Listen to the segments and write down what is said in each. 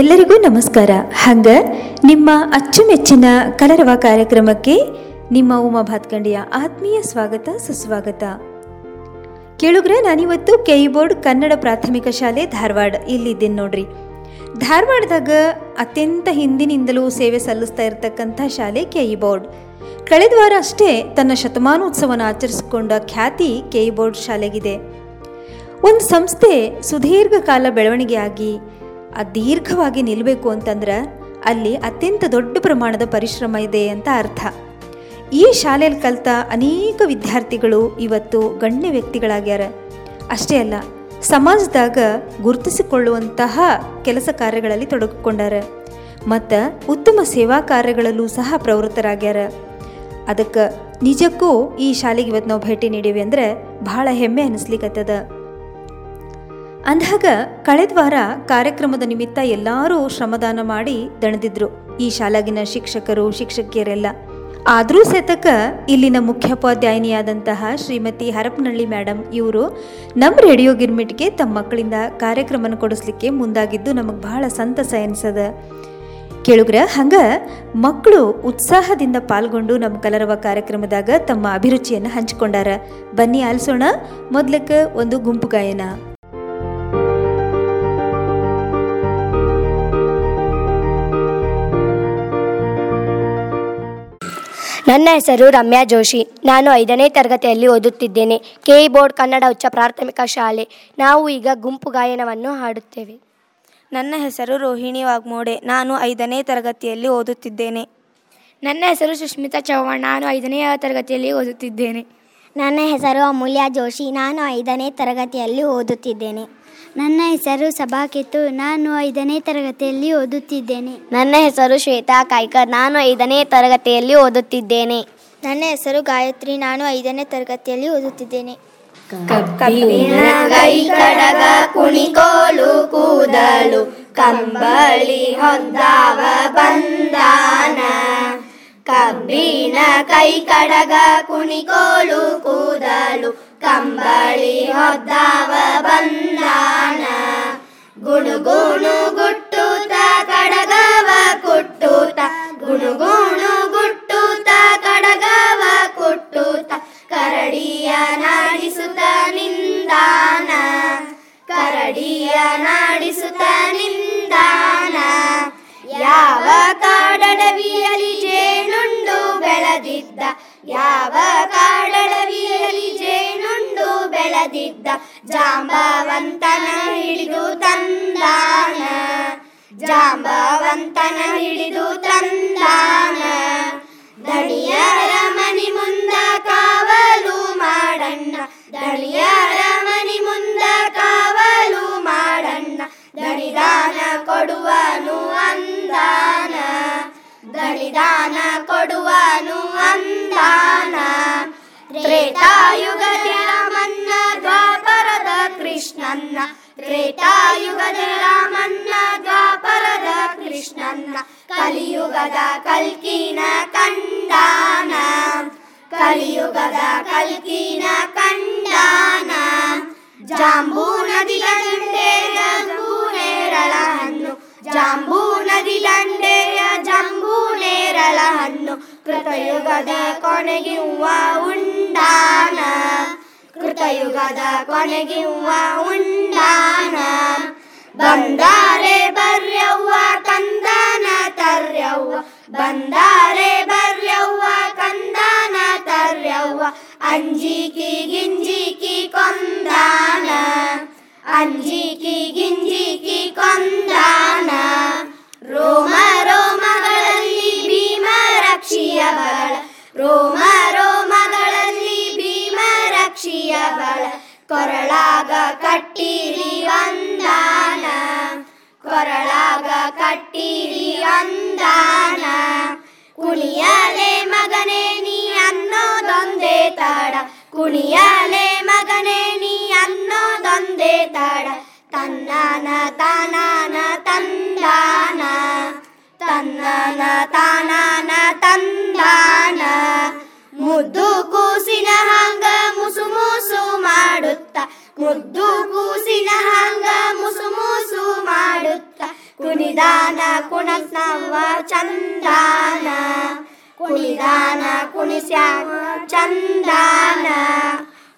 ಎಲ್ಲರಿಗೂ ನಮಸ್ಕಾರ. ಹಂಗ ನಿಮ್ಮ ಅಚ್ಚುಮೆಚ್ಚಿನ ಕಲರವ ಕಾರ್ಯಕ್ರಮಕ್ಕೆ ನಿಮ್ಮ ಉಮಾ ಭಾತ್ಕಂಡಿಯ ಆತ್ಮೀಯ ಸ್ವಾಗತ, ಸುಸ್ವಾಗತ. ಕೇಳುಗ್ರೆ, ನಾನಿವತ್ತು ಕೈಬೋರ್ಡ್ ಬೋರ್ಡ್ ಕನ್ನಡ ಪ್ರಾಥಮಿಕ ಶಾಲೆ ಧಾರವಾಡ ಇಲ್ಲಿದ್ದೀನಿ ನೋಡ್ರಿ. ಧಾರವಾಡದಾಗ ಅತ್ಯಂತ ಹಿಂದಿನಿಂದಲೂ ಸೇವೆ ಸಲ್ಲಿಸ್ತಾ ಇರತಕ್ಕಂಥ ಶಾಲೆ ಬೋರ್ಡ್ ಕಳೆದ ವಾರ ಅಷ್ಟೇ ತನ್ನ ಶತಮಾನೋತ್ಸವನ ಆಚರಿಸಿಕೊಂಡ ಖ್ಯಾತಿ ಬೋರ್ಡ್ ಶಾಲೆಗಿದೆ. ಒಂದು ಸಂಸ್ಥೆ ಸುದೀರ್ಘ ಕಾಲ ಬೆಳವಣಿಗೆಯಾಗಿ ದೀರ್ಘವಾಗಿ ನಿಲ್ಲಬೇಕು ಅಂತಂದ್ರೆ ಅಲ್ಲಿ ಅತ್ಯಂತ ದೊಡ್ಡ ಪ್ರಮಾಣದ ಪರಿಶ್ರಮ ಇದೆ ಅಂತ ಅರ್ಥ. ಈ ಶಾಲೆಯಲ್ಲಿ ಕಲಿತ ಅನೇಕ ವಿದ್ಯಾರ್ಥಿಗಳು ಇವತ್ತು ಗಣ್ಯ ವ್ಯಕ್ತಿಗಳಾಗ್ಯಾರ. ಅಷ್ಟೇ ಅಲ್ಲ, ಸಮಾಜದಾಗ ಗುರುತಿಸಿಕೊಳ್ಳುವಂತಹ ಕೆಲಸ ಕಾರ್ಯಗಳಲ್ಲಿ ತೊಡಗಿಕೊಂಡಾರ. ಮತ್ತು ಉತ್ತಮ ಸೇವಾ ಕಾರ್ಯಗಳಲ್ಲೂ ಸಹ ಪ್ರವೃತ್ತರಾಗ್ಯಾರ. ಅದಕ್ಕೆ ನಿಜಕ್ಕೂ ಈ ಶಾಲೆಗೆ ಇವತ್ತು ನಾವು ಭೇಟಿ ನೀಡೀವಿ ಅಂದರೆ ಬಹಳ ಹೆಮ್ಮೆ ಅನಿಸ್ಲಿಕ್ಕತ್ತದ ಅಂದಾಗ ಕಳೆದ ವಾರ ಕಾರ್ಯಕ್ರಮದ ನಿಮಿತ್ತ ಎಲ್ಲರೂ ಶ್ರಮದಾನ ಮಾಡಿ ದಣದಿದ್ರು. ಈ ಶಾಲಾಗಿನ ಶಿಕ್ಷಕರು, ಶಿಕ್ಷಕಿಯರೆಲ್ಲ. ಆದರೂ ಸತಕ ಇಲ್ಲಿನ ಮುಖ್ಯೋಪಾಧ್ಯಾಯಿನಿಯಾದಂತಹ ಶ್ರೀಮತಿ ಹರಪನಹಳ್ಳಿ ಮೇಡಮ್ ಇವರು ನಮ್ಮ ರೇಡಿಯೋ ಗಿರ್ಮಿಟ್ಗೆ ತಮ್ಮ ಮಕ್ಕಳಿಂದ ಕಾರ್ಯಕ್ರಮನ ಕೊಡಿಸ್ಲಿಕ್ಕೆ ಮುಂದಾಗಿದ್ದು ನಮಗೆ ಬಹಳ ಸಂತಸ ಎನಿಸದ. ಕೇಳುಗ್ರ, ಹಂಗ ಮಕ್ಕಳು ಉತ್ಸಾಹದಿಂದ ಪಾಲ್ಗೊಂಡು ನಮ್ಮ ಕಲರವ ಕಾರ್ಯಕ್ರಮದಾಗ ತಮ್ಮ ಅಭಿರುಚಿಯನ್ನು ಹಂಚಿಕೊಂಡಾರ. ಬನ್ನಿ ಆಲಿಸೋಣ, ಮೊದ್ಲಕ್ಕೆ ಒಂದು ಗುಂಪು ಗಾಯನ. ನನ್ನ ಹೆಸರು ರಮ್ಯಾ ಜೋಶಿ. ನಾನು ಐದನೇ ತರಗತಿಯಲ್ಲಿ ಓದುತ್ತಿದ್ದೇನೆ. ಕೆ ಬೋರ್ಡ್ ಕನ್ನಡ ಉಚ್ಚ ಪ್ರಾಥಮಿಕ ಶಾಲೆ. ನಾವು ಈಗ ಗುಂಪು ಗಾಯನವನ್ನು ಹಾಡುತ್ತೇವೆ. ನನ್ನ ಹೆಸರು ರೋಹಿಣಿ ವಾಗ್ಮೋಡೆ. ನಾನು ಐದನೇ ತರಗತಿಯಲ್ಲಿ ಓದುತ್ತಿದ್ದೇನೆ. ನನ್ನ ಹೆಸರು ಸುಷ್ಮಿತಾ ಚೌಹಾಣ್. ನಾನು ಐದನೇ ತರಗತಿಯಲ್ಲಿ ಓದುತ್ತಿದ್ದೇನೆ. ನನ್ನ ಹೆಸರು ಅಮೂಲ್ಯ ಜೋಶಿ. ನಾನು ಐದನೇ ತರಗತಿಯಲ್ಲಿ ಓದುತ್ತಿದ್ದೇನೆ. ನನ್ನ ಹೆಸರು ಸಭಾಕಿತ್ತು ನಾನು ಐದನೇ ತರಗತಿಯಲ್ಲಿ ಓದುತ್ತಿದ್ದೇನೆ. ನನ್ನ ಹೆಸರು ಶ್ವೇತಾ ಕಾಯ್ಕರ್. ನಾನು ಐದನೇ ತರಗತಿಯಲ್ಲಿ ಓದುತ್ತಿದ್ದೇನೆ. ನನ್ನ ಹೆಸರು ಗಾಯತ್ರಿ. ನಾನು ಐದನೇ ತರಗತಿಯಲ್ಲಿ ಓದುತ್ತಿದ್ದೇನೆ. ಕೈ ಕಡಗ ಕುಣಿಕೋಲು ಕೂದಲು ಕಂಬಳಿ ಹೊದ್ದಾವ ಬಂದಾನ. ಕಬ್ಬಿನ ಕೈ ಕಡಗ ಕುಣಿಕೋಲು ಕೂದಲು ಕಂಬಳಿ ಹೊದ್ದಾವ ಬಂದಾನ. ಗುಣುಗುಣು ಗುಟ್ಟುತ ಕಡಗವ ಕುಟ್ಟುತ. ಗುಣುಗುಣು ಗುಟ್ಟುತ ಕಡಗವ ಕುಟ್ಟುತ. ಕರಡಿಯ ನಾಡಿಸುತ್ತ ನಿಂದಾನ. ಕರಡಿಯ ನಾಡಿಸುತ್ತ ನಿಂದಾನ. ಯಾವ ಕಾಡಡವಿಯಲಿ ಜೇನುಂಡು ಬೆಳೆದಿದ್ದ. ಯಾವ ಕಾಡಡವಿಯಲಿ ಜೇನುಂಡು ಬೆಳೆದಿದ್ದ ಜಾಂಬವಂತನ ಹಿಡಿದು ತಂದಾನ. ಜಾಂಬವಂತನ ಹಿಡಿದು ತಂದಾನ. ದಣಿಯರ ಮನಿ ಮುಂದ ಕಾವಲು ಮಾಡಣ್ಣ. ದಣಿಯರ ಮನಿ ಮುಂದ ಕಾವಲು ಮಾಡಣ್ಣ. ದಣಿದಾನ ಕೊಡುವನು ಅಂದಾನ. ದಣಿದಾನ ಕೊಡುವನು ಅಂದಾನ. ತ್ರೇತಾಯುಗದ ರಾಮನ್ನ ದ್ವಾಪರದ ಕೃಷ್ಣನ್ನ ತ್ರೇತಾಯುಗದ ರಾಮನ್ನ ದ್ವಾಪರದ ಕೃಷ್ಣನ್ನ, ಕಲಿಯುಗದ ಕಲ್ಕಿನ ಕಂಡಾನ, ಕಲಿಯುಗದ ಕಲ್ಕಿನ ಕಂಡಾನ. ಜಾಂಬೂ ನದಿ ದಂಡೆಯ ನೇರಳ ಹಣ್ಣು ಜಾಂಬೂ ನದಿ ದಂಡೆಯ ಜಂಬೂ ನೇರಳ ಹಣ್ಣು ಕೃತಯುಗದ ಕೊನೆಗಿವ್ವ ಉಂಡಾನ. ಕೃತಯುಗದ ಕೊನೆಗಿವ್ವ ಉಂಡಾನ. ಬಂದಾರೆ ಬರ್ಯವ್ವ ಕಂದಾನ ತರ್ಯವ್ವ. ಬಂದಾರೆ ಬರ್ಯವ್ವ ಕಂದಾನ ತರ್ಯವ್ವ. ಅಂಜಿಕಿ ಗಿಂಜಿಕಿ ಕೊಂದಾನ. ಅಂಜಿಕಿ ಗಿಂಜಿಕಿ ಕೊಂದಾನ. ರೋಮ ರೋಮಗಳಲ್ಲಿ ಭೀಮ ರಕ್ಷಿಯ ರೋಮ ಕೊರಳಾಗ ಕಟ್ಟಿರಿ ಅಂದಾನ. ಕೊರಳಾಗ ಕಟ್ಟಿರಿ ಒಂದಾನ ಕುಣಿಯಲೆ ಮಗನೇ ನೀ ಅನ್ನೋದೊಂದೇ ತಾಡ. ಕುಣಿಯಲೆ ಮಗನೇ ನೀ ಅನ್ನೋದೊಂದೇ ತಾಡ. ತನ್ನಾನ ತಾನಾನ ತಂದಾನ. ತನ್ನಾನ ತಾನಾನ ತಂದಾನ. ಮುದ್ದು ಮುದ್ದು ಕೂಸಿನ ಹಂಗ ಮುಸು ಮುಸು ಮಾಡುತ್ತ. ಕುಣಿದಾನ ಕುಣಸ್ನವ ಚಂದಾನ. ಕುಣಿದಾನ ಕುಣಿಸ್ಯಾವ ಚಂದಾನ.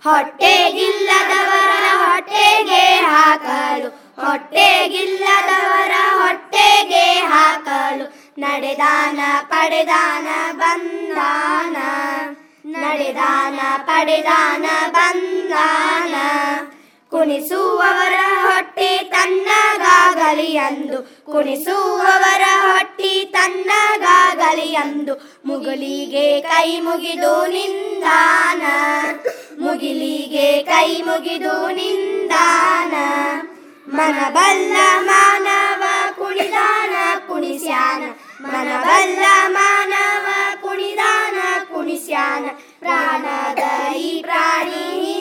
ಹೊಟ್ಟೆಗಿಲ್ಲದವರ ಹೊಟ್ಟೆಗೆ ಹಾಕಲು. ಹೊಟ್ಟೆಗಿಲ್ಲದವರ ಹೊಟ್ಟೆಗೆ ಹಾಕಲು. ನಡೆದಾನ ಪಡೆದಾನ ಬಂದಾನ. ನಡೆದಾನ ಪಡೆದಾನ ಬಂದಾನ ಕುಣಿಸುವವರ ಹೊಟ್ಟೆ ತನ್ನಗಾಗಲಿ ಅಂದು. ಕುಣಿಸುವವರ ಹೊಟ್ಟೆ ತನ್ನಗಾಗಲಿ ಅಂದು. ಮುಗಿಲಿಗೆ ಕೈ ಮುಗಿದು ನಿಂದಾನ. ಮುಗಿಲಿಗೆ ಕೈ ಮುಗಿದು ನಿಂದಾನ. ಮನಬಲ್ಲ ಮಾನವ ಕುಣಿದಾನ, ಕುಣಿಸ್ಯಾನ. ಮನಬಲ್ಲ ಮಾನವ ಕುಣಿದಾನ, ಕುಣಿಸ್ಯಾನ. ಪ್ರಾಣದ ಈ ಪ್ರಾಣಿ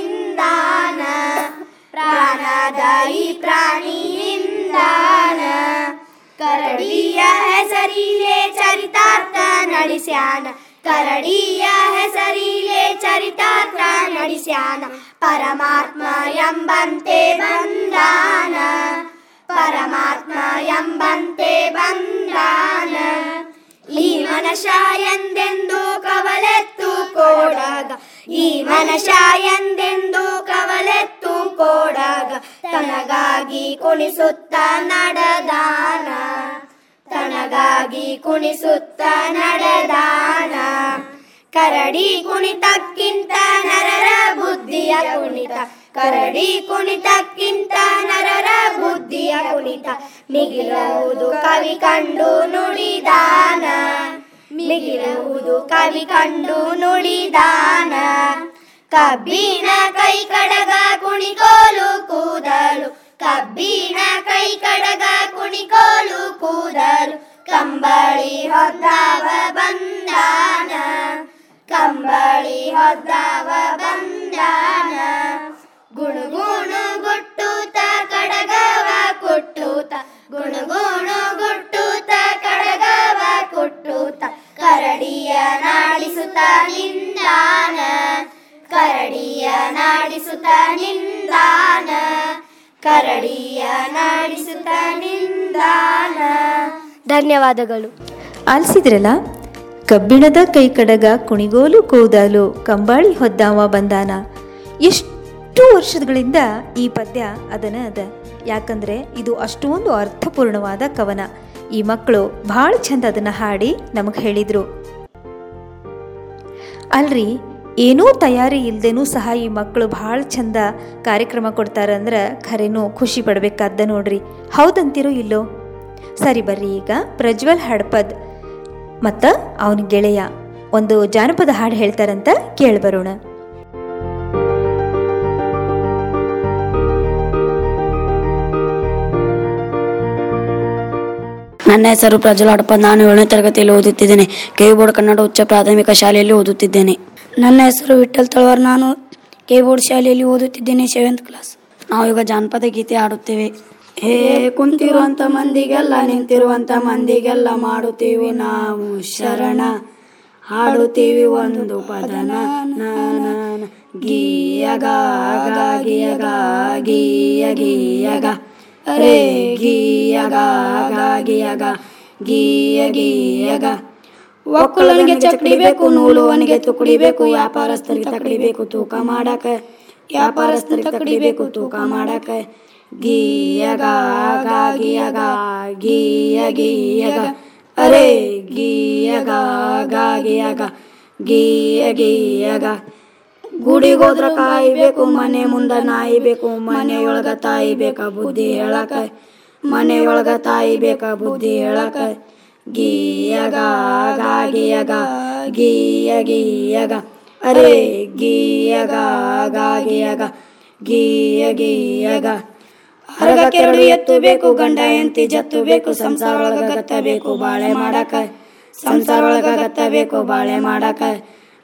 प्राणादायि प्राणीन्दरडीयः सरिले चरितार्था नड्यान करडीयः सरिले चरितार्था नड्यान परमात्मा यम्बन्ते वन्दान्। परमात्मा यम्बन्ते वन्दान्। लीनशान्वलत् ಕೋಡಾಗ, ಈ ಮನಶ ಎಂದೆಂದು ಕವಲೆತ್ತು ಕೋಡಾಗ, ತನಗಾಗಿ ಕುಣಿಸುತ್ತ ನಡೆದಾನ, ತನಗಾಗಿ ಕುಣಿಸುತ್ತ ನಡೆದಾನ. ಕರಡಿ ಕುಣಿತಕ್ಕಿಂತ ನರರ ಬುದ್ಧಿಯ ಕುಣಿತ, ಕರಡಿ ಕುಣಿತಕ್ಕಿಂತ ನರರ ಬುದ್ಧಿಯ ಕುಣಿತ, ಮಿಗಿಲುವುದು ಕವಿ ಕಂಡು ನುಡಿದಾನ. ಮಿಗಿಲುವುದು ಕವಿ ಕಂಡು ನುಡಿದಾನ. ಕಬ್ಬಿಣ ಕೈ ಕಡಗ ಕುಣಿಕೋಲು ಕೂದಲು. ಕಬ್ಬಿನ ಕೈ ಕಡಗ ಕುಣಿಕೋಲು ಕೂದಲು. ಕಂಬಳಿ ಹೊದ್ದಾವ ಬಂದಾನ. ಕಂಬಳಿ ಹೊದ್ದಾವ ಬಂದಾನ. ಗುಣಗುಣು ಗುಟ್ಟೂತ ಕಡಗವ ಕುಟ್ಟೂತ. ಗುಣಗುಣ ಗುಟ್ಟೂತ ಕಡಗವ ಕುಟ್ಟೂತ. ಕರಡಿಯ ನಾಡಿಸುತ್ತ ನಿಂದಾನ, ಕರಡಿಯ ನಾಡಿಸುತ್ತ ನಿಂದಾನ, ಕರಡಿಯ ನಾಡಿಸುತ್ತ ನಿಂದಾನ. ಧನ್ಯವಾದಗಳು. ಆಲಿಸಿದ್ರಲ್ಲ? ಕಬ್ಬಿಣದ ಕೈ ಕಡಗ ಕುಣಿಗೋಲು ಕೂದಲು, ಕಂಬಾಳಿ ಹೊದ್ದಾವ ಬಂದಾನ. ಎಷ್ಟು ವರ್ಷಗಳಿಂದ ಈ ಪದ್ಯ ಅದನ್ನ ಅದ. ಯಾಕಂದ್ರೆ ಇದು ಅಷ್ಟೊಂದು ಅರ್ಥಪೂರ್ಣವಾದ ಕವನ. ಈ ಮಕ್ಕಳು ಭಾಳ ಚಂದ ಅದನ್ನ ಹಾಡಿ ನಮಗೆ ಹೇಳಿದ್ರು. ಅಲ್ರಿ, ಏನೂ ತಯಾರಿ ಇಲ್ಲದೇನೂ ಸಹ ಈ ಮಕ್ಕಳು ಭಾಳ ಚಂದ ಕಾರ್ಯಕ್ರಮ ಕೊಡ್ತಾರಂದ್ರೆ ಖರೇನೂ ಖುಷಿ ಪಡಬೇಕಾದ್ದ ನೋಡ್ರಿ. ಹೌದಂತಿರೋ ಇಲ್ಲೋ? ಸರಿ ಬರ್ರಿ ಈಗ, ಪ್ರಜ್ವಲ್ ಹಡ್ಪದ್ ಮತ್ತು ಅವನ ಗೆಳೆಯ. ಒಂದು ಜಾನಪದ ಹಾಡು ಹೇಳ್ತಾರಂತ ಕೇಳ್ಬರೋಣ ನನ್ನ ಹೆಸರು ಪ್ರಜ್ವಲ್ ಹಡಪ ನಾನು ಏಳನೇ ತರಗತಿಯಲ್ಲಿ ಓದುತ್ತಿದ್ದೇನೆ. ಬೋರ್ಡ್ ಕನ್ನಡ ಉಚ್ಚ ಪ್ರಾಥಮಿಕ ಶಾಲೆಯಲ್ಲಿ ಓದುತ್ತಿದ್ದೇನೆ. ನನ್ನ ಹೆಸರು ವಿಠಲ್ ತಳವಾರ್. ನಾನು ಕೆ ಬೋರ್ಡ್ ಶಾಲೆಯಲ್ಲಿ ಓದುತ್ತಿದ್ದೇನೆ ಸೆವೆಂತ್ ಕ್ಲಾಸ್ ನಾವು ಈಗ ಜಾನಪದ ಗೀತೆ ಹಾಡುತ್ತೇವೆ. ಹೇ ಕುಂತಿರುವಂತ ಮಂದಿಗೆಲ್ಲ ನಿಂತಿರುವಂತ ಮಂದಿಗೆಲ್ಲ ಮಾಡುತ್ತೀವಿ ನಾವು ಶರಣ. ಹಾಡುತ್ತೀವಿ ಒಂದು ಪದನ ಗೀಯಗ ಗೀಯಗ ಗೀಯ ಗೀಯಗ ಅರೇ ಗೀಯಗ ಗೀಯಗ ಗೀಯ, ಗೀಯಗ. ಒಕ್ಕಲನಿಗೆ ಚಕ್ಡಿ ಬೇಕು, ನೂಲುವನಿಗೆ ತುಕಡಿ ಬೇಕು ವ್ಯಾಪಾರಸ್ಥರಿಗೆ ತಕಡಿ ಬೇಕು, ತೂಕ ಮಾಡಕ. ವ್ಯಾಪಾರಸ್ಥರಿಗೆ ತಕಡಿ ಬೇಕು, ತೂಕ ಮಾಡಕ. ಗೀಯಗ ಗೀಯಗ ಗೀಯ, ಗೀಯಗ. ಅರೇ ಗೀಯಗ ಗೀಯಗ ಗೀಯ, ಗೀಯಗ. ಗುಡಿಗೋದ್ರ ಕಾಯ್ಬೇಕು, ಮನೆ ಮುಂದ ನಾಯಿ ಬೇಕು ಮನೆಯೊಳಗ ತಾಯಿ ಬೇಕ ಬುದ್ಧಿ ಹೇಳಕ. ಮನೆಯೊಳಗ ತಾಯಿ ಬೇಕ ಬುದ್ಧಿ ಹೇಳಕ. ಗೀಯಗ, ಗಾಗಿಯಗ ಗೀಯ ಗೀಯಗ ಅರೆ, ಗೀಯಗ, ಗಾಗಿಯಗ ಗೀಯ ಗೀಯಗ ಹೊರಗ ಕೆರಡು ಎತ್ತು ಬೇಕು ಗಂಡ ಎಂತಿ ಜತ್ತು ಬೇಕು ಸಂಸಾರ ಒಳಗ ಗತ್ತಬೇಕು, ಬಾಳೆ ಮಾಡಕ. ಸಂಸಾರ ಒಳಗ ಗತ್ತಬೇಕು, ಬಾಳೆ ಮಾಡಕ.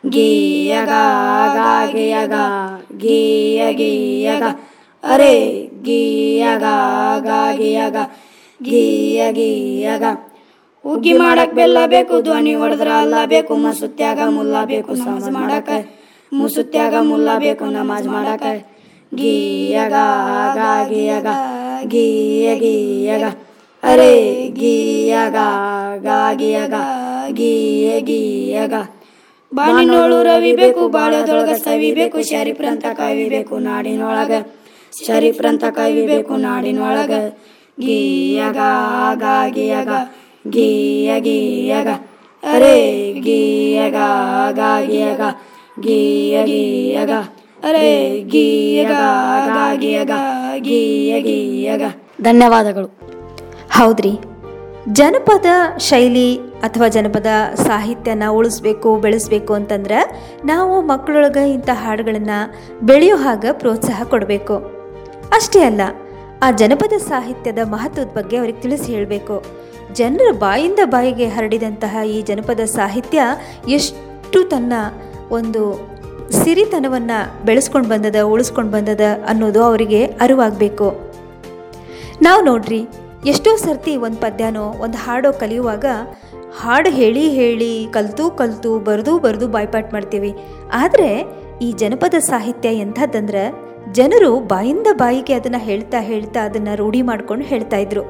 ಗೀಯಗ ಗಾಗಿಯಗ ಗೀಯ ಗೀಯಗ ಅರೇ ಗೀಯಗ ಗಾಗಿಯಗ ಗೀಯ ಗೀಯಗ ಉಗ್ಗಿ ಮಾಡಕ್ ಬೆಲ್ಲ ಬೇಕು, ಧ್ವನಿ ಹೊಡೆದ್ರ ಅಲ್ಲ ಬೇಕು ಮಸುತ್ಯಾಗ ಮುಲ್ಲ ಬೇಕು, ನಮಾಜ್ ಮಾಡಕ. ಮುಸುತ್ಯಾಗ ಮುಲ್ಲ ಬೇಕು, ನಮಾಜ್ ಮಾಡಕ. ಗೀಯಗ ಗಾಗಿಯಗ ಗೀಯ, ಗೀಯಗ. ಅರೆ, ಗೀಯಗ ಗಾಗಿಯಗ ಗೀಯ, ಗೀಯಗ. ಬಾಣಿನೋಳು ರವಿಬೇಕು ಬಾಳದೊಳಗ ಸವಿಬೇಕು ಶರೀಫ್ರಂತ ಕವಿಬೇಕು ನಾಡಿನೊಳಗ ಶರೀಫ್ರಂತ ಕವಿಬೇಕು ನಾಡಿನೊಳಗ ಗೀಯಗ ಗಾಗಿಯಗ ಗೀಯ ಗೀಯಗ. ಅರೆ ಗೀಯಗ ಗಾಗಿಯಗ ಗೀಯ ಗೀಯಗ. ಅರೆ ಗೀಯಗ ಗಾಗಿಯಗ ಗೀಯ ಗೀಯಗ. ಧನ್ಯವಾದಗಳು. ಹೌದ್ರಿ. ಜನಪದ ಶೈಲಿ ಅಥವಾ ಜನಪದ ಸಾಹಿತ್ಯನ ಉಳಿಸ್ಬೇಕು, ಬೆಳೆಸ್ಬೇಕು ಅಂತಂದ್ರೆ ನಾವು ಮಕ್ಕಳೊಳಗೆ ಇಂಥ ಹಾಡುಗಳನ್ನು ಬೆಳೆಯೋ ಹಾಗೆ ಪ್ರೋತ್ಸಾಹ ಕೊಡಬೇಕು. ಅಷ್ಟೇ ಅಲ್ಲ, ಆ ಜನಪದ ಸಾಹಿತ್ಯದ ಮಹತ್ವದ ಬಗ್ಗೆ ಅವ್ರಿಗೆ ತಿಳಿಸಿ ಹೇಳಬೇಕು. ಜನರ ಬಾಯಿಂದ ಬಾಯಿಗೆ ಹರಡಿದಂತಹ ಈ ಜನಪದ ಸಾಹಿತ್ಯ ಎಷ್ಟು ತನ್ನ ಒಂದು ಸಿರಿತನವನ್ನು ಬೆಳೆಸ್ಕೊಂಡು ಬಂದದ, ಉಳಿಸ್ಕೊಂಡು ಬಂದದ ಅನ್ನೋದು ಅವರಿಗೆ ಅರಿವಾಗಬೇಕು. ನಾವು ನೋಡ್ರಿ, ಎಷ್ಟೋ ಸರ್ತಿ ಒಂದು ಪದ್ಯನೋ, ಒಂದು ಹಾಡೋ ಕಲಿಯುವಾಗ ಹಾಡು ಹೇಳಿ ಹೇಳಿ, ಕಲ್ತು ಕಲ್ತು, ಬರೆದು ಬರೆದು ಬಾಯ್ಪಾಟ್ ಮಾಡ್ತೀವಿ. ಆದರೆ ಈ ಜನಪದ ಸಾಹಿತ್ಯ ಎಂಥದ್ದಂದ್ರೆ ಜನರು ಬಾಯಿಂದ ಬಾಯಿಗೆ ಅದನ್ನು ಹೇಳ್ತಾ ಹೇಳ್ತಾ ಅದನ್ನು ರೂಢಿ ಮಾಡ್ಕೊಂಡು ಹೇಳ್ತಾ ಇದ್ರು.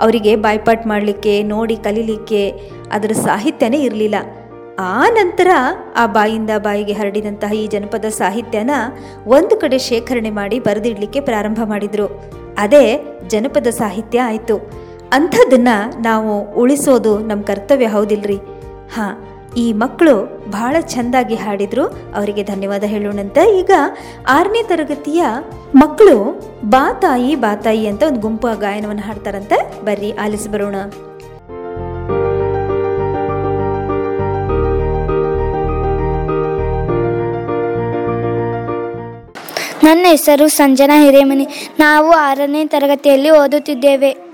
ಅವರಿಗೆ ಬಾಯ್ಪಾಟ್ ಮಾಡಲಿಕ್ಕೆ, ನೋಡಿ ಕಲೀಲಿಕ್ಕೆ ಅದರ ಸಾಹಿತ್ಯನೇ ಇರಲಿಲ್ಲ. ಆ ನಂತರ ಆ ಬಾಯಿಂದ ಬಾಯಿಗೆ ಹರಡಿದಂತಹ ಈ ಜನಪದ ಸಾಹಿತ್ಯನ ಒಂದು ಕಡೆ ಶೇಖರಣೆ ಮಾಡಿ ಬರೆದಿಡ್ಲಿಕ್ಕೆ ಪ್ರಾರಂಭ ಮಾಡಿದರು. ಅದೇ ಜನಪದ ಸಾಹಿತ್ಯ ಆಯಿತು. ಅಂಥದ್ದನ್ನ ನಾವು ಉಳಿಸೋದು ನಮ್ಮ ಕರ್ತವ್ಯ ಹೌದಿಲ್ರಿ? ಹಾಂ, ಈ ಮಕ್ಕಳು ಬಹಳ ಚೆಂದಾಗಿ ಹಾಡಿದ್ರು. ಅವರಿಗೆ ಧನ್ಯವಾದ ಹೇಳೋಣಂತ. ಈಗ ಆರನೇ ತರಗತಿಯ ಮಕ್ಕಳು ಬಾ ತಾಯಿ ಬಾ ತಾಯಿ ಅಂತ ಒಂದು ಗುಂಪು ಗಾಯನವನ್ನು ಹಾಡ್ತಾರಂತೆ. ಬರ್ರಿ, ಆಲಿಸಿ ಬರೋಣ. ನನ್ನ ಹೆಸರು ಸಂಜನಾ ಹಿರೇಮನಿ. ನಾವು ಆರನೇ ತರಗತಿಯಲ್ಲಿ ಓದುತ್ತಿದ್ದೇವೆ.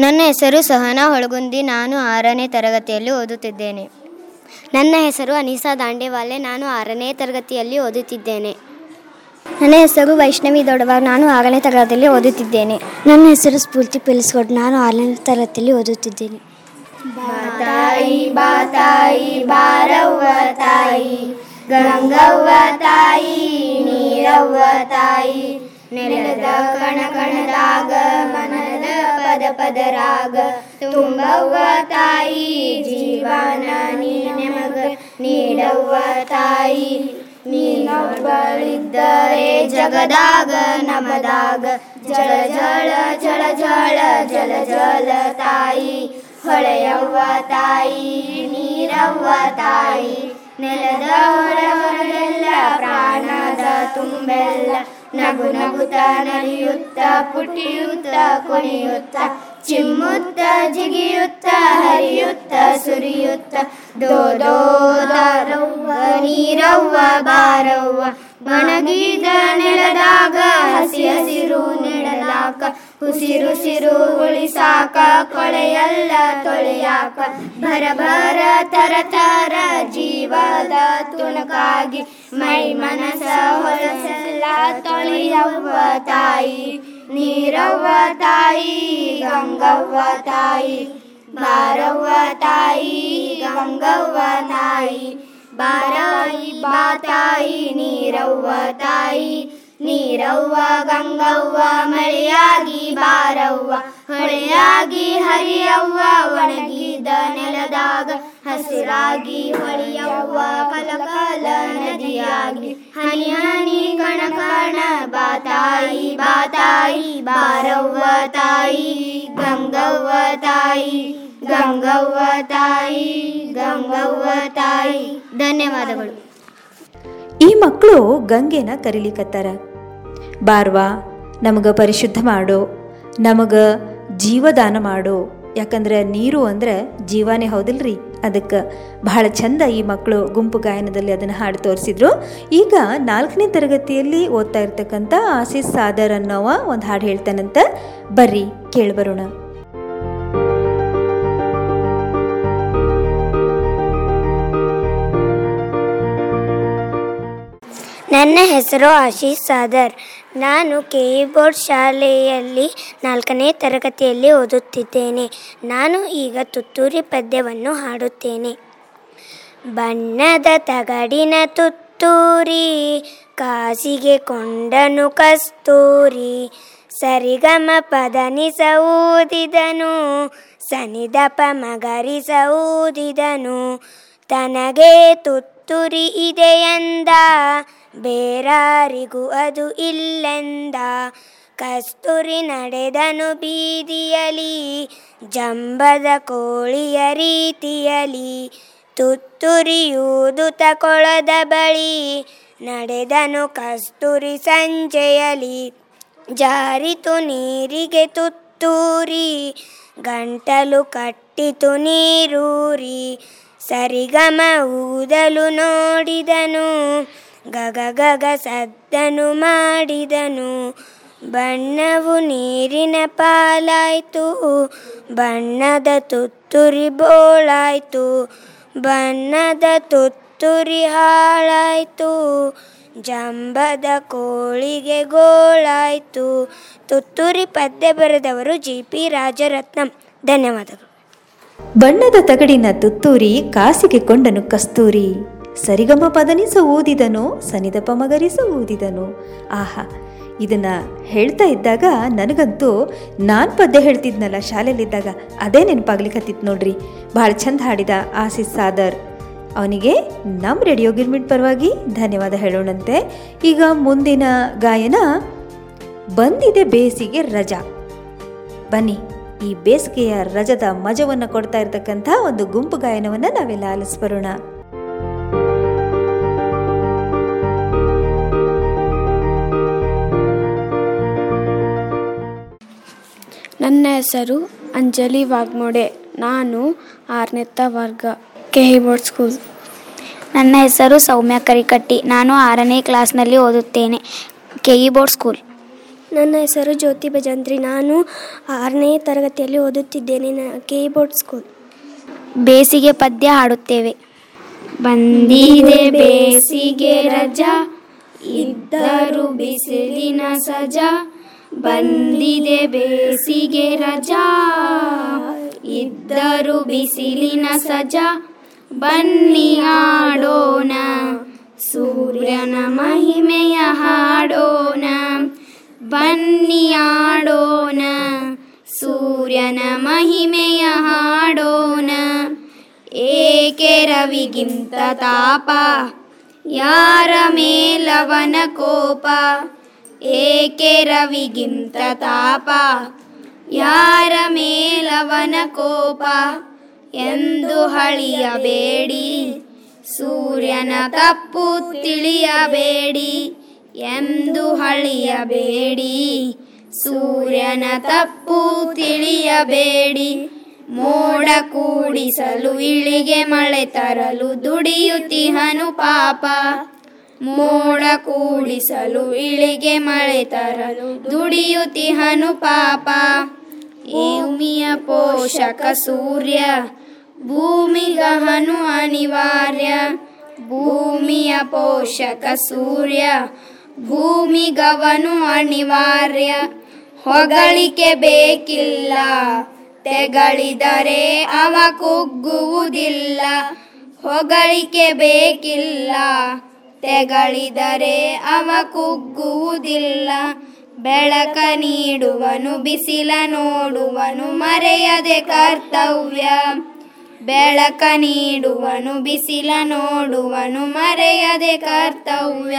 ನನ್ನ ಹೆಸರು ಸಹನಾ ಹೊಳಗುಂದಿ. ನಾನು ಆರನೇ ತರಗತಿಯಲ್ಲಿ ಓದುತ್ತಿದ್ದೇನೆ. ನನ್ನ ಹೆಸರು ಅನೀಸಾ ದಾಂಡೇವಾಲೆ. ನಾನು ಆರನೇ ತರಗತಿಯಲ್ಲಿ ಓದುತ್ತಿದ್ದೇನೆ. ನನ್ನ ಹೆಸರು ವೈಷ್ಣವಿ ದೊಡವಾರ್ ನಾನು ಆರನೇ ತರಗತಿಯಲ್ಲಿ ಓದುತ್ತಿದ್ದೇನೆ. ನನ್ನ ಹೆಸರು ಸ್ಫೂರ್ತಿ ಪಿಲ್ಸ್ಗೋಡ್. ನಾನು ಆರನೇ ತರಗತಿಯಲ್ಲಿ ಓದುತ್ತಿದ್ದೇನೆ. ಬಾತಾಯಿ ಬಾತಾಯಿ ಬಾರವ್ವ ತಾಯಿ ಗಂಗವ್ವ ತಾಯಿ ನೀರವ್ವ ತಾಯಿ ನೆಲದ ಕಣ ಕಣದಾಗ ಮನದ ಪದ ಪದರಾಗ ತುಂಬವ್ವ ತಾಯಿ ಜೀವನ ನೀ ನಮಗ ನೀಡವ್ವ ತಾಯಿ ನೀನೊಬ್ಬಳಿದ್ದರೆ ಜಗದಾಗ ನಮದಾಗ. ಜಳ ಜಳ ಜಳ ಜಳ, ಜಲ ಜಲ ತಾಯಿ, ಹೊಳೆಯವ್ವ ತಾಯಿ, ನೀರವ್ವ ತಾಯಿ, ನೆಲದ ಹೊರ ಹೊರಗೆಲ್ಲ ಪ್ರಾಣದ ತುಂಬೆಲ್ಲ ನಗು ನಗುತ್ತ ನಲಿಯುತ್ತ ಪುಟಿಯುತ್ತ ಕುಣಿಯುತ್ತ ಚಿಮ್ಮುತ್ತ ಜಿಗಿಯುತ್ತ ಹರಿಯುತ್ತ ಸುರಿಯುತ್ತ ದೋ ನೀರವ್ವ, ಬಾರವ್ವ ಒಣಗಿದ ನೆಲದಾಗ ಹಸಿ ಹಸಿರು ನೆಡಲಾಕ ಉಸಿರುಸಿರು ಉಳಿಸಾಕ, ಕೊಳೆಯಲ್ಲ ತೊಳೆಯಾಕ ಬರಬರ ತರ ತರ ಜೀವದ ತುಣಕಾಗಿ, ಮೈ ಮನಸ ಹೊಲಸೆಲ್ಲ ತೊಳೆಯವ್ವ ತಾಯಿ, ನೀರವ್ವ ತಾಯಿ, ಗಂಗವ್ವ ತಾಯಿ, ಬಾರವ್ವ ತಾಯಿ, ಗಂಗವ್ವ ತಾಯಿ ಬಾರಾಯಿ, ಬಾತಾಯಿ, ನೀರವ್ವ ತಾಯಿ. ನೀರವ್ವ, ಗಂಗವ್ವ, ಮಳೆಯಾಗಿ ಬಾರವ್ವ. ಹೊಳೆಯಾಗಿ ಹರಿಯವ್ವ, ಒಣಗಿದ ನೆಲದಾಗ. ಹಸಿರಾಗಿ ಹೊಳೆಯವ್ವ, ಕಲಕಾಲ ನದಿಯಾಗಿ. ಹನಿ ಹನಿ, ಕಣ ಕಣ, ಬಾತಾಯಿ ಬಾರವ್ವ ತಾಯಿ, ಗಂಗವ್ವ ತಾಯಿ. ತಾಯಿ ಧನ್ಯವಾದಗಳು. ಈ ಮಕ್ಕಳು ಗಂಗೆನ ಕರೀಲಿಕತ್ತಾರ ಬಾರ್ವಾ, ನಮಗ ಪರಿಶುದ್ಧ ಮಾಡು. ನಮಗೆ ಜೀವದಾನ ಮಾಡು. ಯಾಕಂದ್ರೆ ನೀರು ಅಂದ್ರೆ ಜೀವಾನೇ ಹೌದಿಲ್ರಿ? ಅದಕ್ಕೆ ಬಹಳ ಚಂದ ಈ ಮಕ್ಕಳು ಗುಂಪು ಗಾಯನದಲ್ಲಿ ಅದನ್ನು ಹಾಡು ತೋರಿಸಿದ್ರು. ಈಗ ನಾಲ್ಕನೇ ತರಗತಿಯಲ್ಲಿ ಓದ್ತಾ ಇರ್ತಕ್ಕಂಥ ಆಸೀಸ್ ಸಾದರ್ ಅನ್ನೋವ ಒಂದು ಹಾಡು ಹೇಳ್ತಾನಂತ. ಬರ್ರಿ ಕೇಳ್ಬರೋಣ ನನ್ನ ಹೆಸರು ಆಶೀಶ್ ಸಾದರ್. ನಾನು ಕೆ ಇ ಬೋರ್ಡ್ ಶಾಲೆಯಲ್ಲಿ ನಾಲ್ಕನೇ ತರಗತಿಯಲ್ಲಿ ಓದುತ್ತಿದ್ದೇನೆ. ನಾನು ಈಗ ತುತ್ತೂರಿ ಪದ್ಯವನ್ನು ಹಾಡುತ್ತೇನೆ. ಬಣ್ಣದ ತಗಡಿನ ತುತ್ತೂರಿ, ಕಾಸಿಗೆ ಕೊಂಡನು ಕಸ್ತೂರಿ, ಸರಿಗಮ ಪದನಿಸ ಊದಿದನು, ಸನಿದಪ ಮಗರಿಸ ತನಗೆ ತುತ್ತೂರಿ ಇದೆಯಂದ ಬೇರಾರಿಗೂ ಅದು ಇಲ್ಲೆಂದ? ಕಸ್ತೂರಿ ನಡೆದನು ಬೀದಿಯಲಿ, ಜಂಬದ ಕೋಳಿಯ ರೀತಿಯಲಿ ತುತ್ತುರಿಯುವುದು ತಕೊಳದ ಬಳಿ ನಡೆದನು ಕಸ್ತೂರಿ ಸಂಜೆಯಲಿ. ಜಾರಿತು ನೀರಿಗೆ ತುತ್ತೂರಿ, ಗಂಟಲು ಕಟ್ಟಿತು ನೀರೂರಿ, ಸರಿಗಮ ಊದಲು ನೋಡಿದನು. ಗಗ ಗಗ ಸದ್ದನು ಮಾಡಿದನು. ಬಣ್ಣವು ನೀರಿನ ಪಾಲಾಯ್ತು, ಬಣ್ಣದ ತುತ್ತುರಿ ಬೋಳಾಯ್ತು, ಬಣ್ಣದ ತುತ್ತುರಿ ಹಾಳಾಯ್ತು, ಜಂಬದ ಕೋಳಿಗೆ ಗೋಳಾಯ್ತು. ತುತ್ತೂರಿ ಪದ್ಯ ಬರೆದವರು ಜಿ ಪಿ ರಾಜರತ್ನಂ. ಧನ್ಯವಾದಗಳು. ಬಣ್ಣದ ತಗಡಿನ ತುತ್ತೂರಿ ಕಾಸಿಗೆ ಕೊಂಡನು ಕಸ್ತೂರಿ. ಸರಿಗಮ ಪದನಿಸ ಊದಿದನು ಸನಿದಪ ಮಗರಿಸ ಊದಿದನು. ಆಹಾ, ಇದನ್ನ ಹೇಳ್ತಾ ಇದ್ದಾಗ ನನಗಂತೂ ನಾನು ಪದ್ಯ ಹೇಳ್ತಿದ್ನಲ್ಲ ಶಾಲೆಯಲ್ಲಿದ್ದಾಗ, ಅದೇ ನೆನಪಾಗ್ಲಿಕ್ಕತ್ತಿತ್ತು ನೋಡ್ರಿ. ಭಾಳ ಚಂದ ಹಾಡಿದ ಆಸಿಸ್ ಸಾದರ್. ಅವನಿಗೆ ನಮ್ಮ ರೇಡಿಯೋ ಗಿರ್ಮಿಟ್ ಪರವಾಗಿ ಧನ್ಯವಾದ ಹೇಳೋಣಂತೆ. ಈಗ ಮುಂದಿನ ಗಾಯನ, ಬಂದಿದೆ ಬೇಸಿಗೆ ರಜ. ಬನ್ನಿ, ಈ ಬೇಸಿಗೆಯ ರಜದ ಮಜವನ್ನು ಕೊಡ್ತಾ ಇರತಕ್ಕಂಥ ಒಂದು ಗುಂಪು ಗಾಯನವನ್ನು ನಾವೆಲ್ಲ ಆಲಿಸ್ಬರೋಣ. ನನ್ನ ಹೆಸರು ಅಂಜಲಿ ವಾಗ್ಮೋಡೆ. ನಾನು ಆರನೇತ ವರ್ಗ ಕೆ ಬೋರ್ಡ್ ಸ್ಕೂಲ್ ನನ್ನ ಹೆಸರು ಸೌಮ್ಯ ಕರಿಕಟ್ಟಿ. ನಾನು ಆರನೇ ಕ್ಲಾಸ್ನಲ್ಲಿ ಓದುತ್ತೇನೆ ಕೆ ಇ ಬೋರ್ಡ್ ಸ್ಕೂಲ್ ನನ್ನ ಹೆಸರು ಜ್ಯೋತಿ ಭಜಂತ್ರಿ. ನಾನು ಆರನೇ ತರಗತಿಯಲ್ಲಿ ಓದುತ್ತಿದ್ದೇನೆ ಕೆ ಇ ಬೋರ್ಡ್ ಸ್ಕೂಲ್ ಬೇಸಿಗೆ ಪದ್ಯ ಹಾಡುತ್ತೇವೆ. ಬಂದಿದೆ ಬೇಸಿಗೆ ರಜಾ ಇದ್ದರು ಬಿಸಿಲಿನ ಸಜಾ. ಬಂದಿದೆ ಬೇಸಿಗೆ ರಜಾ ಇದ್ದರು ಬಿಸಿಲಿನ ಸಜಾ ಬನ್ನಿ ಆಡೋಣ ಸೂರ್ಯನ ಮಹಿಮೆಯ ಹಾಡೋಣ ಬನ್ನಿ ಆಡೋಣ ಸೂರ್ಯನ ಮಹಿಮೆಯ ಹಾಡೋಣ ಏಕೆ ರವಿಗಿಂತ ತಾಪ ಯಾರ ಮೇಲವನ ಕೋಪ ಏಕೆ ರವಿಗಿಂತ ತಾಪ? ಯಾರ ಮೇಲವನ ಕೋಪ? ಎಂದು ಹಳಿಯಬೇಡಿ ಸೂರ್ಯನ ತಪ್ಪು ತಿಳಿಯಬೇಡಿ ಎಂದು ಹಳಿಯಬೇಡಿ ಸೂರ್ಯನ ತಪ್ಪು ತಿಳಿಯಬೇಡಿ. ಮೋಡ ಕೂಡಿಸಲು ಇಳಿಗೆ ಮಳೆ ತರಲು ದುಡಿಯುತ್ತಿಹನು ಪಾಪ. ಮೋಡ ಕೂಡಿಸಲು ಇಳಿಗೆ ಮಳೆ ತರಲು ದುಡಿಯುತ್ತಿಹನು ಪಾಪ. ಭೂಮಿಯ ಪೋಷಕ ಸೂರ್ಯ ಭೂಮಿಗಹನು ಅನಿವಾರ್ಯ. ಭೂಮಿಯ ಪೋಷಕ ಸೂರ್ಯ ಭೂಮಿಗವನು ಅನಿವಾರ್ಯ. ಹೊಗಳಿಕೆ ಬೇಕಿಲ್ಲ, ತೆಗಳಿದರೆ ಅವ ಕುಗ್ಗುವುದಿಲ್ಲ. ಹೊಗಳಿಕೆ ಬೇಕಿಲ್ಲ ತೆಗಳಿದರೆ ಅವ ಕುಗ್ಗುವುದಿಲ್ಲ. ಬೆಳಕ ನೀಡುವನು, ಬಿಸಿಲ ನೋಡುವನು, ಮರೆಯದೆ ಕರ್ತವ್ಯ. ಬೆಳಕ ನೀಡುವನು, ಬಿಸಿಲ ನೋಡುವನು, ಮರೆಯದೆ ಕರ್ತವ್ಯ.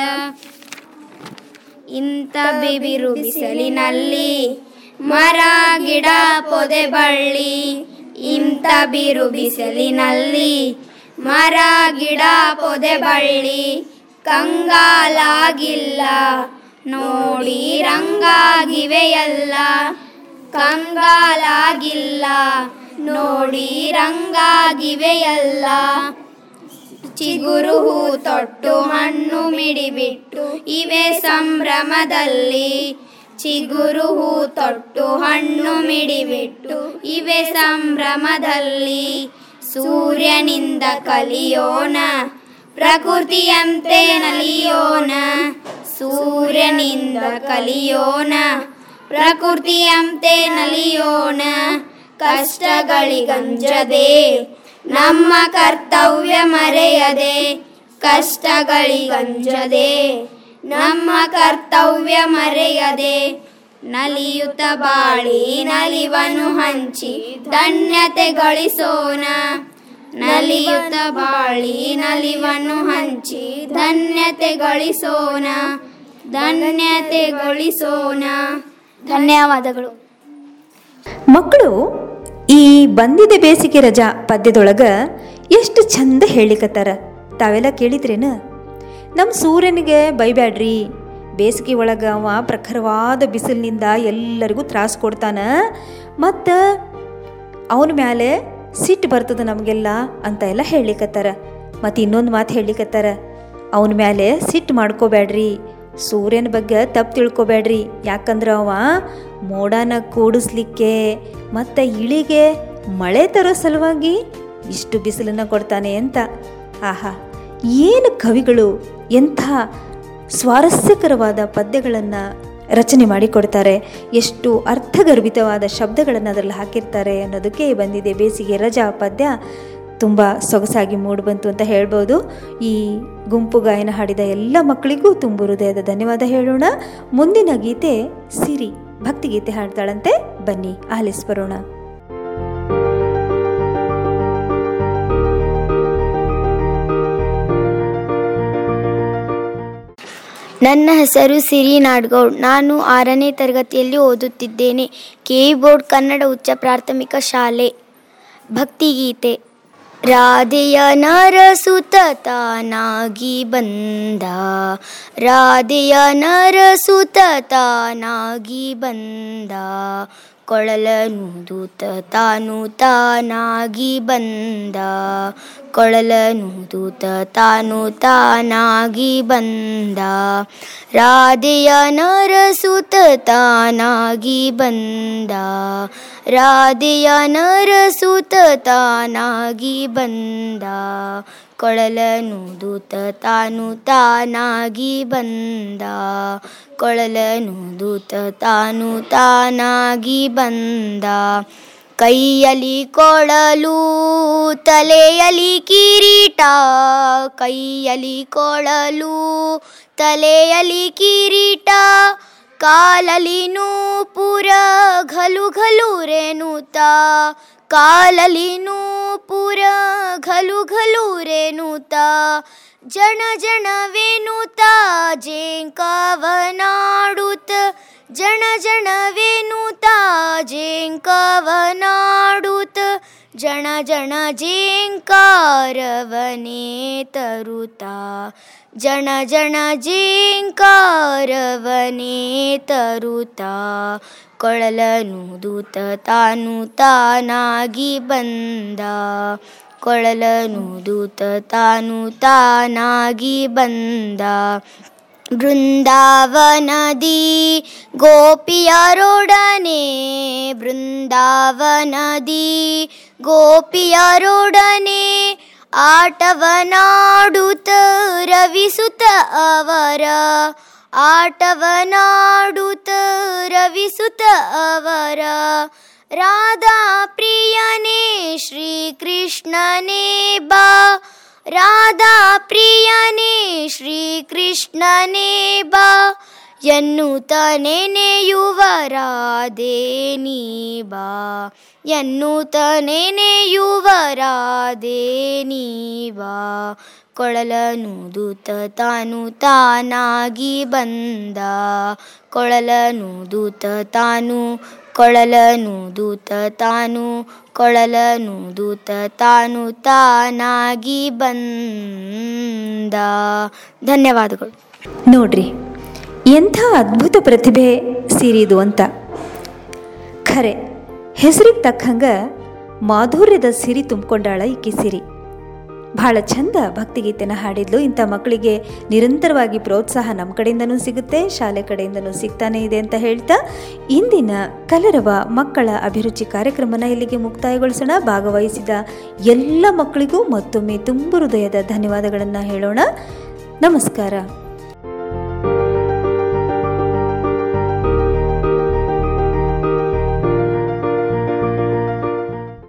ಇಂಥ ಬಿಬಿರು ಬಿಸಿಲಿನಲ್ಲಿ ಮರ, ಗಿಡ, ಪೊದೆ, ಬಳ್ಳಿ. ಇಂಥ ಬಿರು ಬಿಸಿಲಿನಲ್ಲಿ ಮರ, ಗಿಡ, ಪೊದೆ, ಬಳ್ಳಿ. ಕಂಗಾಲಾಗಿಲ್ಲ. ನೋಡಿ ರಂಗಾಗಿವೆಯಲ್ಲ. ಕಂಗಾಲಾಗಿಲ್ಲ. ನೋಡಿ ರಂಗಾಗಿವೆಯಲ್ಲ. ಚಿಗುರು ಹೂ ತೊಟ್ಟು ಹಣ್ಣು ಮಿಡಿಬಿಟ್ಟು ಇವೆ ಸಂಭ್ರಮದಲ್ಲಿ. ಚಿಗುರು ಹೂ ತೊಟ್ಟು ಹಣ್ಣು ಮಿಡಿಬಿಟ್ಟು ಇವೆ ಸಂಭ್ರಮದಲ್ಲಿ. ಸೂರ್ಯನಿಂದ ಕಲಿಯೋಣ. ಪ್ರಕೃತಿಯಂತೆ ನಲಿಯೋಣ ಸೂರ್ಯನಿಂದ ಕಲಿಯೋಣ ಪ್ರಕೃತಿಯಂತೆ ನಲಿಯೋಣ ಕಷ್ಟಗಳಿಗಂಜದೆ? ನಮ್ಮ ಕರ್ತವ್ಯ ಮರೆಯದೆ? ಕಷ್ಟಗಳಿಗಂಜದೆ? ನಮ್ಮ ಕರ್ತವ್ಯ ಮರೆಯದೆ? ನಲಿಯುತ್ತ ಬಾಳಿ ನಲಿವನು ಹಂಚಿ ಧನ್ಯತೆ ಗಳಿಸೋಣ ನಲಿಯುತ್ತ ಬಾಳಿ ನಲಿವನ್ನು ಹಂಚಿ ಧನ್ಯತೆ ಗಳಿಸೋಣ ಧನ್ಯತೆ ಗಳಿಸೋಣ ಧನ್ಯವಾದಗಳು. ಮಕ್ಕಳು, ಈ ಬಂದಿದೆ ಬೇಸಿಗೆ ರಜಾ ಪದ್ಯದೊಳಗ ಎಷ್ಟು ಚಂದ ಹೇಳಿಕತ್ತಾರ? ತಾವೆಲ್ಲ ಕೇಳಿದ್ರೇನ? ನಮ್ಮ ಸೂರ್ಯನಿಗೆ ಬೈಬ್ಯಾಡ್ರಿ. ಬೇಸಿಗೆ ಒಳಗೆ ಅವ ಪ್ರಖರವಾದ ಬಿಸಿಲಿನಿಂದ ಎಲ್ಲರಿಗೂ ತ್ರಾಸ ಕೊಡ್ತಾನ. ಮತ್ತು ಅವನ ಮ್ಯಾಲೆ ಸಿಟ್ಟು ಬರ್ತದ ನಮಗೆಲ್ಲ ಅಂತ ಎಲ್ಲ ಹೇಳಿಕತ್ತಾರ. ಮತ್ತು ಇನ್ನೊಂದು ಮಾತು ಹೇಳಿಕತ್ತಾರ. ಅವನ ಮೇಲೆ ಸಿಟ್ಟು ಮಾಡ್ಕೋಬೇಡ್ರಿ ಸೂರ್ಯನ ಬಗ್ಗೆ ತಪ್ಪು ತಿಳ್ಕೊಬೇಡ್ರಿ ಯಾಕಂದ್ರೆ ಅವ ಮೋಡನ ಕೂಡಿಸ್ಲಿಕ್ಕೆ ಮತ್ತು ಇಳಿಗೆ ಮಳೆ ತರೋ ಸಲುವಾಗಿ ಇಷ್ಟು ಬಿಸಿಲನ್ನು ಕೊಡ್ತಾನೆ ಅಂತ. ಆಹಾ, ಏನು ಕವಿಗಳು ಎಂಥ ಸ್ವಾರಸ್ಯಕರವಾದ ಪದ್ಯಗಳನ್ನು ರಚನೆ ಮಾಡಿಕೊಡ್ತಾರೆ ಎಷ್ಟು ಅರ್ಥಗರ್ಭಿತವಾದ ಶಬ್ದಗಳನ್ನು ಅದರಲ್ಲಿ ಹಾಕಿರ್ತಾರೆ ಅನ್ನೋದಕ್ಕೆ ಬಂದಿದೆ ಬೇಸಿಗೆ ರಜಾ ಪದ್ಯ. ತುಂಬ ಸೊಗಸಾಗಿ ಮೂಡಿಬಂತು ಅಂತ ಹೇಳ್ಬೋದು. ಈ ಗುಂಪು ಗಾಯನ ಹಾಡಿದ ಎಲ್ಲ ಮಕ್ಕಳಿಗೂ ತುಂಬ ಹೃದಯದ ಧನ್ಯವಾದ ಹೇಳೋಣ. ಮುಂದಿನ ಗೀತೆ ಸಿರಿ, ಭಕ್ತಿಗೀತೆ ಹಾಡ್ತಾಳಂತೆ. ಬನ್ನಿ ಆಲಿಸ್ ನನ್ನ ಹೆಸರು ಸಿರಿ ನಾಡ್ಗೌಡ್. ನಾನು ಆರನೇ ತರಗತಿಯಲ್ಲಿ ಓದುತ್ತಿದ್ದೇನೆ. ಕೆ ಬೋರ್ಡ್ ಕನ್ನಡ ಉಚ್ಚ ಪ್ರಾಥಮಿಕ ಶಾಲೆ. ಭಕ್ತಿಗೀತೆ. ರಾಧೆಯ ನರಸುತ ತಾನಾಗಿ ಬಂದ. ರಾಧೆಯ ನರಸುತ ತಾನಾಗಿ ಬಂದ. ಕೊಳಲನುದುತ ತಾನು ತಾನಾಗಿ ಬಂದ. ಕೊಳಲನುದುತ ತಾನು ತಾನಾಗಿ ಬಂದ. ರಾಧೆಯ ನರಸುತ ತಾನಾಗಿ ಬಂದ. ರಾಧೆಯ ನರಸುತ ತಾನಾಗಿ ಬಂದ. ಕೊಳಲನುದುತ ತಾನು ತಾನಾಗಿ ಬಂದ. ಕೊಳಲನುದುತ ತಾನು ತಾನಾಗಿ ಬಂದ. ಕೈಯಲ್ಲಿ ಕೊಳಲು ತಲೆಯಲಿ ಕಿರೀಟ. ಕೈಯಲಿ ಕೊಳಲು ತಲೆಯಲಿ ಕಿರೀಟ. ಕಾಲಲಿ ನೂಪುರ ಘಲು ಘಲು ರೇಣುತ. ಕಾಲಲಿ ನೂಪುರ ಘಲು ಘಲು ರೇಣುತ. ಜನ ಜನವೇನುತ ಜೇಂಕವನಾಡುತ್ತ. ಜಣ ಜನವೇನುತಾ ಜೇಂಕವನಾಡುತ್ತ ಜನ ಜಣ ಜೇಂಕಾರವನೇ ತರುತ ಜನ ಜಣ ಜೇಂಕಾರವನೇ ತರುತ ಕೊಳಲನುದುತ ತಾನು ತಾನಾಗಿ ಬಂದ? ಕೊಳಲನುದುತ ತಾನು ತಾನಾಗಿ ಬಂದ? ಬೃಂದಾವನದಿ ಗೋಪಿಯರೊಡನೆ ಬೃಂದಾವನದಿ ಗೋಪಿಯರೊಡನೆ ಆಟವನಾಡುತ್ತ ರವಿಸುತ್ತ ಅವರ ಆಟವನಾಡುತ್ತ ರವಿಸುತ್ತ ಅವರ ರಾಧಾ ಪ್ರಿಯನೇ ಶ್ರೀಕೃಷ್ಣನೇ ಬಾ. ರಾಧಾ ಪ್ರಿಯನೇ ಶ್ರೀಕೃಷ್ಣನೇ ಬಾ. ಎನ್ನುತ್ತ ನೆನೆಯುವ ರಾಧೆ ನೀ ಬಾ. ಎನ್ನುತ್ತ ನೆನೆಯುವ ರಾಧೆ ನೀ ಬಾ. ಕೊಳಲನುದುತ ತಾನು ತಾನಾಗಿ ಬಂದ. ಕೊಳಲನುದುತ ತಾನು ಕೊಳಲನುದುತ ತಾನು ಕೊಳಲನುದುತ ತಾನು ತಾನಾಗಿ ಬಂದ. ಧನ್ಯವಾದಗಳು. ನೋಡ್ರಿ, ಎಂಥ ಅದ್ಭುತ ಪ್ರತಿಭೆ ಸಿರಿದು ಅಂತ. ಖರೆ, ಹೆಸರಿಗೆ ತಕ್ಕಂಗೆ ಮಾಧುರ್ಯದ ಸಿರಿ ತುಂಬಿಕೊಂಡಾಳ ಈಕೆ ಸಿರಿ ಭಾಳ ಚಂದ ಭಕ್ತಿಗೀತೆನ ಹಾಡಿದ್ಲು. ಇಂಥ ಮಕ್ಕಳಿಗೆ ನಿರಂತರವಾಗಿ ಪ್ರೋತ್ಸಾಹ ನಮ್ಮ ಕಡೆಯಿಂದನೂ ಸಿಗುತ್ತೆ, ಶಾಲೆ ಕಡೆಯಿಂದನೂ ಸಿಗ್ತಾನೆ ಇದೆ ಅಂತ ಹೇಳ್ತಾ ಇಂದಿನ ಕಲರವ ಮಕ್ಕಳ ಅಭಿರುಚಿ ಕಾರ್ಯಕ್ರಮನ ಇಲ್ಲಿಗೆ ಮುಕ್ತಾಯಗೊಳಿಸೋಣ. ಭಾಗವಹಿಸಿದ ಎಲ್ಲ ಮಕ್ಕಳಿಗೂ ಮತ್ತೊಮ್ಮೆ ತುಂಬ ಹೃದಯದ ಧನ್ಯವಾದಗಳನ್ನು ಹೇಳೋಣ. ನಮಸ್ಕಾರ.